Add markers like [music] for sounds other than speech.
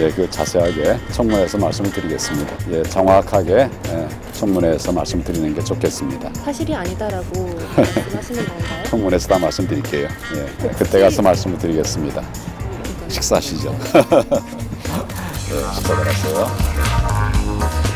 예, 그 자세하게 청문회에서 말씀을 드리겠습니다. 예, 정확하게 예, 청문회에서 말씀드리는 게 좋겠습니다. 사실이 아니다라고 [laughs] 말씀하시는 건가요? 청문회에서 다 말씀드릴게요. 예, 예 그때 가서 말씀을 드리겠습니다. 식사하시죠. [laughs] 예, 식사 들었어요.